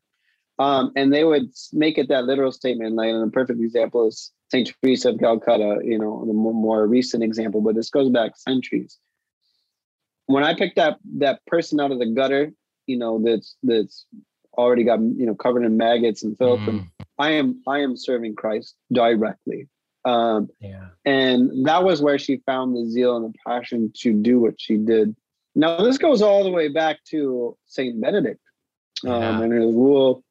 Um, and they would make it that literal statement. Like, and a perfect example is Saint Teresa of Calcutta, you know, the more recent example, but this goes back centuries. When I picked up that person out of the gutter, you know, that's that's already got you know covered in maggots and filth, mm. and I am I am serving Christ directly. Um, yeah. And that was where she found the zeal and the passion to do what she did. Now this goes all the way back to Saint Benedict um, yeah. and his rule.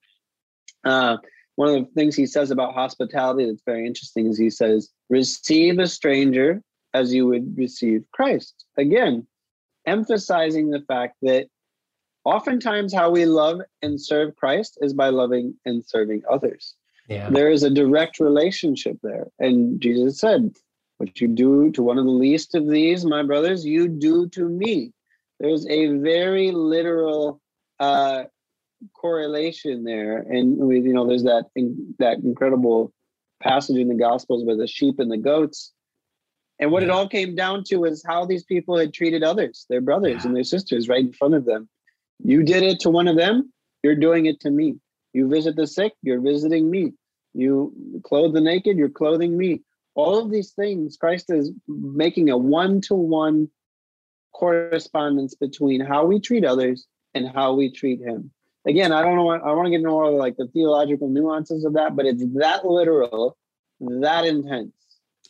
Uh, one of the things he says about hospitality that's very interesting is he says, receive a stranger as you would receive Christ. Again, emphasizing the fact that oftentimes how we love and serve Christ is by loving and serving others. Yeah. There is a direct relationship there. And Jesus said, What you do to one of the least of these, my brothers, you do to me. There's a very literal uh, correlation there, and we, you know, there's that in, that incredible passage in the Gospels with the sheep and the goats, and what yeah. it all came down to is how these people had treated others, their brothers yeah. and their sisters, right in front of them. You did it to one of them, you're doing it to me. You visit the sick, you're visiting me. You clothe the naked, you're clothing me. All of these things, Christ is making a one to one correspondence between how we treat others and how we treat Him again, I don't know. I want to get into all the, like the theological nuances of that, but it's that literal, that intense.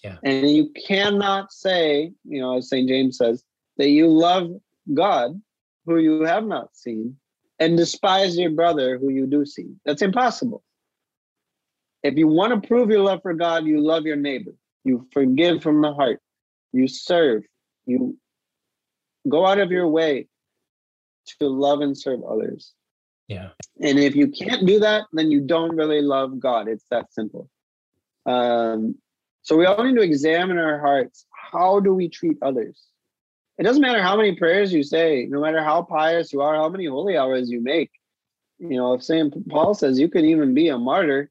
Yeah. And you cannot say, you know, as St. James says, that you love God who you have not seen and despise your brother who you do see. That's impossible. If you want to prove your love for God, you love your neighbor. You forgive from the heart. You serve. You go out of your way to love and serve others. Yeah. And if you can't do that, then you don't really love God. It's that simple. Um, so we all need to examine our hearts. How do we treat others? It doesn't matter how many prayers you say, no matter how pious you are, how many holy hours you make. You know, if St. Paul says you can even be a martyr,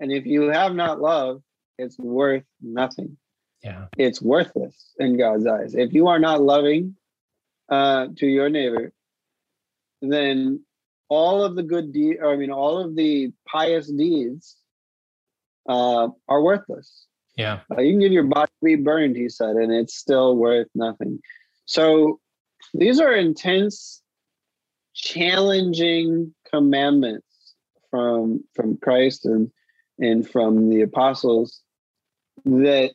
and if you have not love, it's worth nothing. Yeah. It's worthless in God's eyes. If you are not loving uh, to your neighbor, then all of the good deeds, I mean, all of the pious deeds uh, are worthless. Yeah. Uh, you can give your body be burned, he said, and it's still worth nothing. So these are intense, challenging commandments from from Christ and and from the apostles that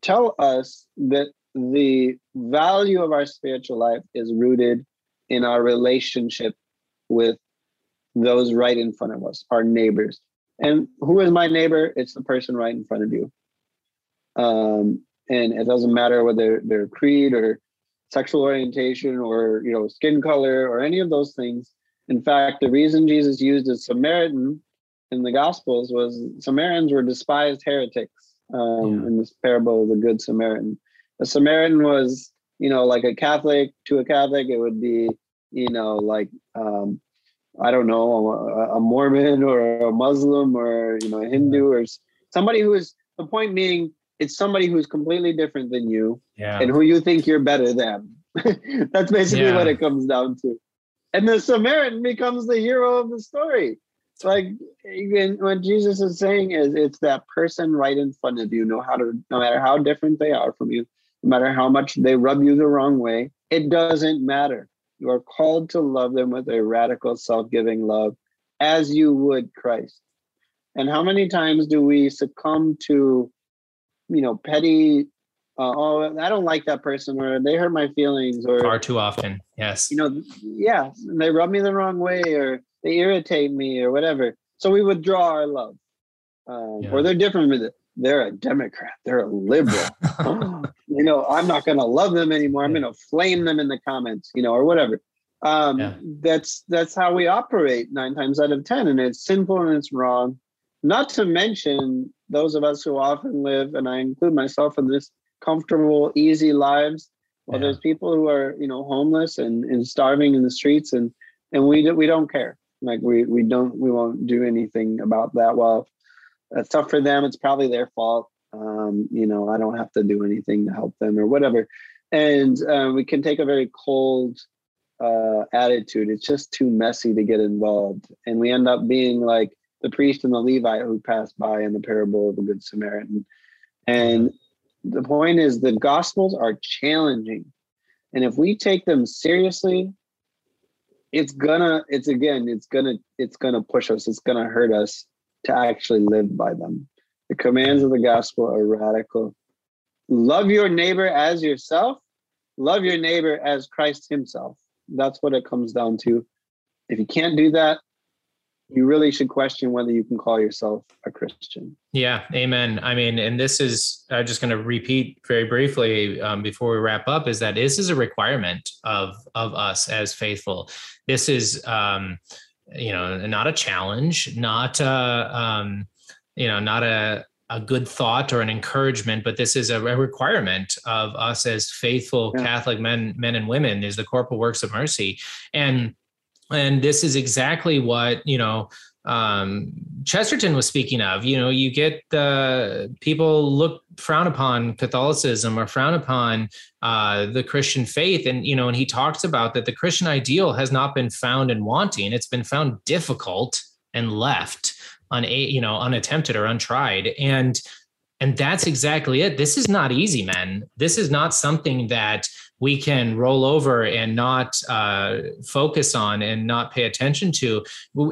tell us that the value of our spiritual life is rooted in our relationship with those right in front of us, our neighbors. And who is my neighbor? It's the person right in front of you. Um, and it doesn't matter whether their creed or sexual orientation or you know skin color or any of those things. In fact, the reason Jesus used a Samaritan in the Gospels was Samaritans were despised heretics um, yeah. in this parable of the Good Samaritan. A Samaritan was, you know, like a Catholic to a Catholic, it would be, you know, like um, I don't know, a, a, Mormon or a Muslim or you know a Hindu or somebody who is the point being it's somebody who's completely different than you yeah. and who you think you're better than. That's basically yeah. what it comes down to. And the Samaritan becomes the hero of the story. It's like what Jesus is saying is it's that person right in front of you, no how to no matter how different they are from you, no matter how much they rub you the wrong way, it doesn't matter. You are called to love them with a radical self-giving love as you would Christ. And how many times do we succumb to you know, petty. Uh, oh, I don't like that person, or they hurt my feelings, or far too often. Yes. You know, yeah, they rub me the wrong way, or they irritate me, or whatever. So we withdraw our love, um, yeah. or they're different with it. They're a Democrat. They're a liberal. you know, I'm not going to love them anymore. I'm going to flame them in the comments, you know, or whatever. Um, yeah. That's that's how we operate nine times out of ten, and it's sinful and it's wrong. Not to mention those of us who often live, and I include myself in this, comfortable, easy lives. Well, yeah. there's people who are, you know, homeless and, and starving in the streets, and and we we don't care. Like we we don't we won't do anything about that. Well, it's tough for them. It's probably their fault. Um, you know, I don't have to do anything to help them or whatever. And uh, we can take a very cold uh, attitude. It's just too messy to get involved, and we end up being like the priest and the Levite who passed by in the parable of the Good Samaritan. And the point is, the Gospels are challenging. And if we take them seriously, it's gonna, it's again, it's gonna, it's gonna push us, it's gonna hurt us to actually live by them. The commands of the gospel are radical. Love your neighbor as yourself, love your neighbor as Christ himself. That's what it comes down to. If you can't do that, you really should question whether you can call yourself a Christian. Yeah, amen. I mean, and this is I'm just going to repeat very briefly um, before we wrap up is that this is a requirement of of us as faithful. This is um, you know not a challenge, not a um, you know not a a good thought or an encouragement, but this is a requirement of us as faithful yeah. Catholic men, men and women, is the corporal works of mercy. And and this is exactly what you know um, Chesterton was speaking of. You know, you get the people look frown upon Catholicism or frown upon uh, the Christian faith, and you know, and he talks about that the Christian ideal has not been found in wanting; it's been found difficult and left un you know unattempted or untried, and and that's exactly it. This is not easy, men. This is not something that we can roll over and not uh, focus on and not pay attention to.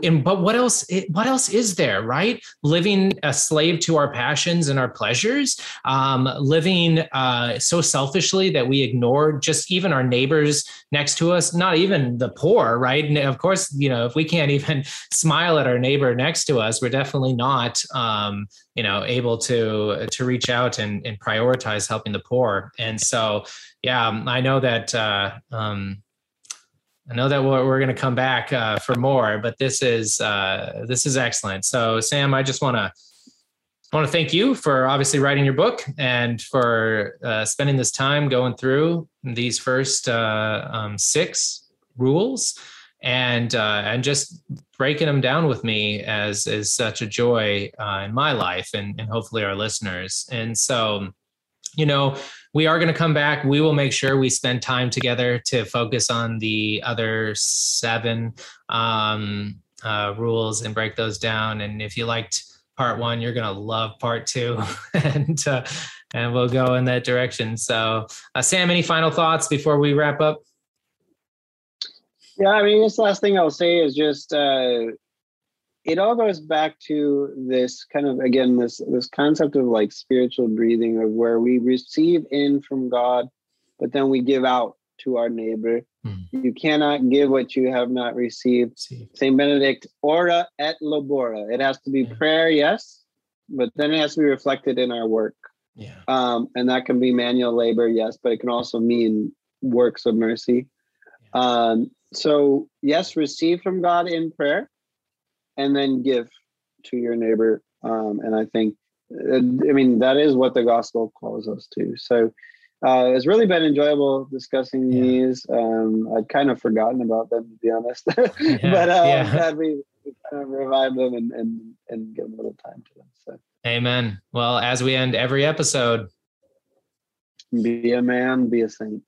And, but what else? What else is there? Right? Living a slave to our passions and our pleasures, um, living uh, so selfishly that we ignore just even our neighbors next to us, not even the poor. Right? And of course, you know, if we can't even smile at our neighbor next to us, we're definitely not. Um, you know, able to to reach out and, and prioritize helping the poor. And so, yeah, um, I know that uh, um, I know that we're, we're going to come back uh, for more, but this is uh, this is excellent. So, Sam, I just want to want to thank you for obviously writing your book and for uh, spending this time going through these first uh, um, six rules and uh, and just breaking them down with me as is such a joy uh, in my life and, and hopefully our listeners. And so, you know, we are going to come back. We will make sure we spend time together to focus on the other seven um, uh, rules and break those down. And if you liked part one, you're going to love part two, and uh, and we'll go in that direction. So, uh, Sam, any final thoughts before we wrap up? Yeah, I mean, this last thing I'll say is just uh, it all goes back to this kind of again this this concept of like spiritual breathing of where we receive in from God, but then we give out to our neighbor. Mm. You cannot give what you have not received. Saint Benedict, ora et labora. It has to be yeah. prayer, yes, but then it has to be reflected in our work. Yeah. Um, and that can be manual labor, yes, but it can also mean works of mercy. Yeah. Um, so yes, receive from God in prayer, and then give to your neighbor. Um, and I think, uh, I mean, that is what the gospel calls us to. So uh, it's really been enjoyable discussing yeah. these. Um, I'd kind of forgotten about them to be honest, yeah. but uh, yeah. glad we, we kind of revive them and, and and give a little time to them. So, Amen. Well, as we end every episode, be a man, be a saint.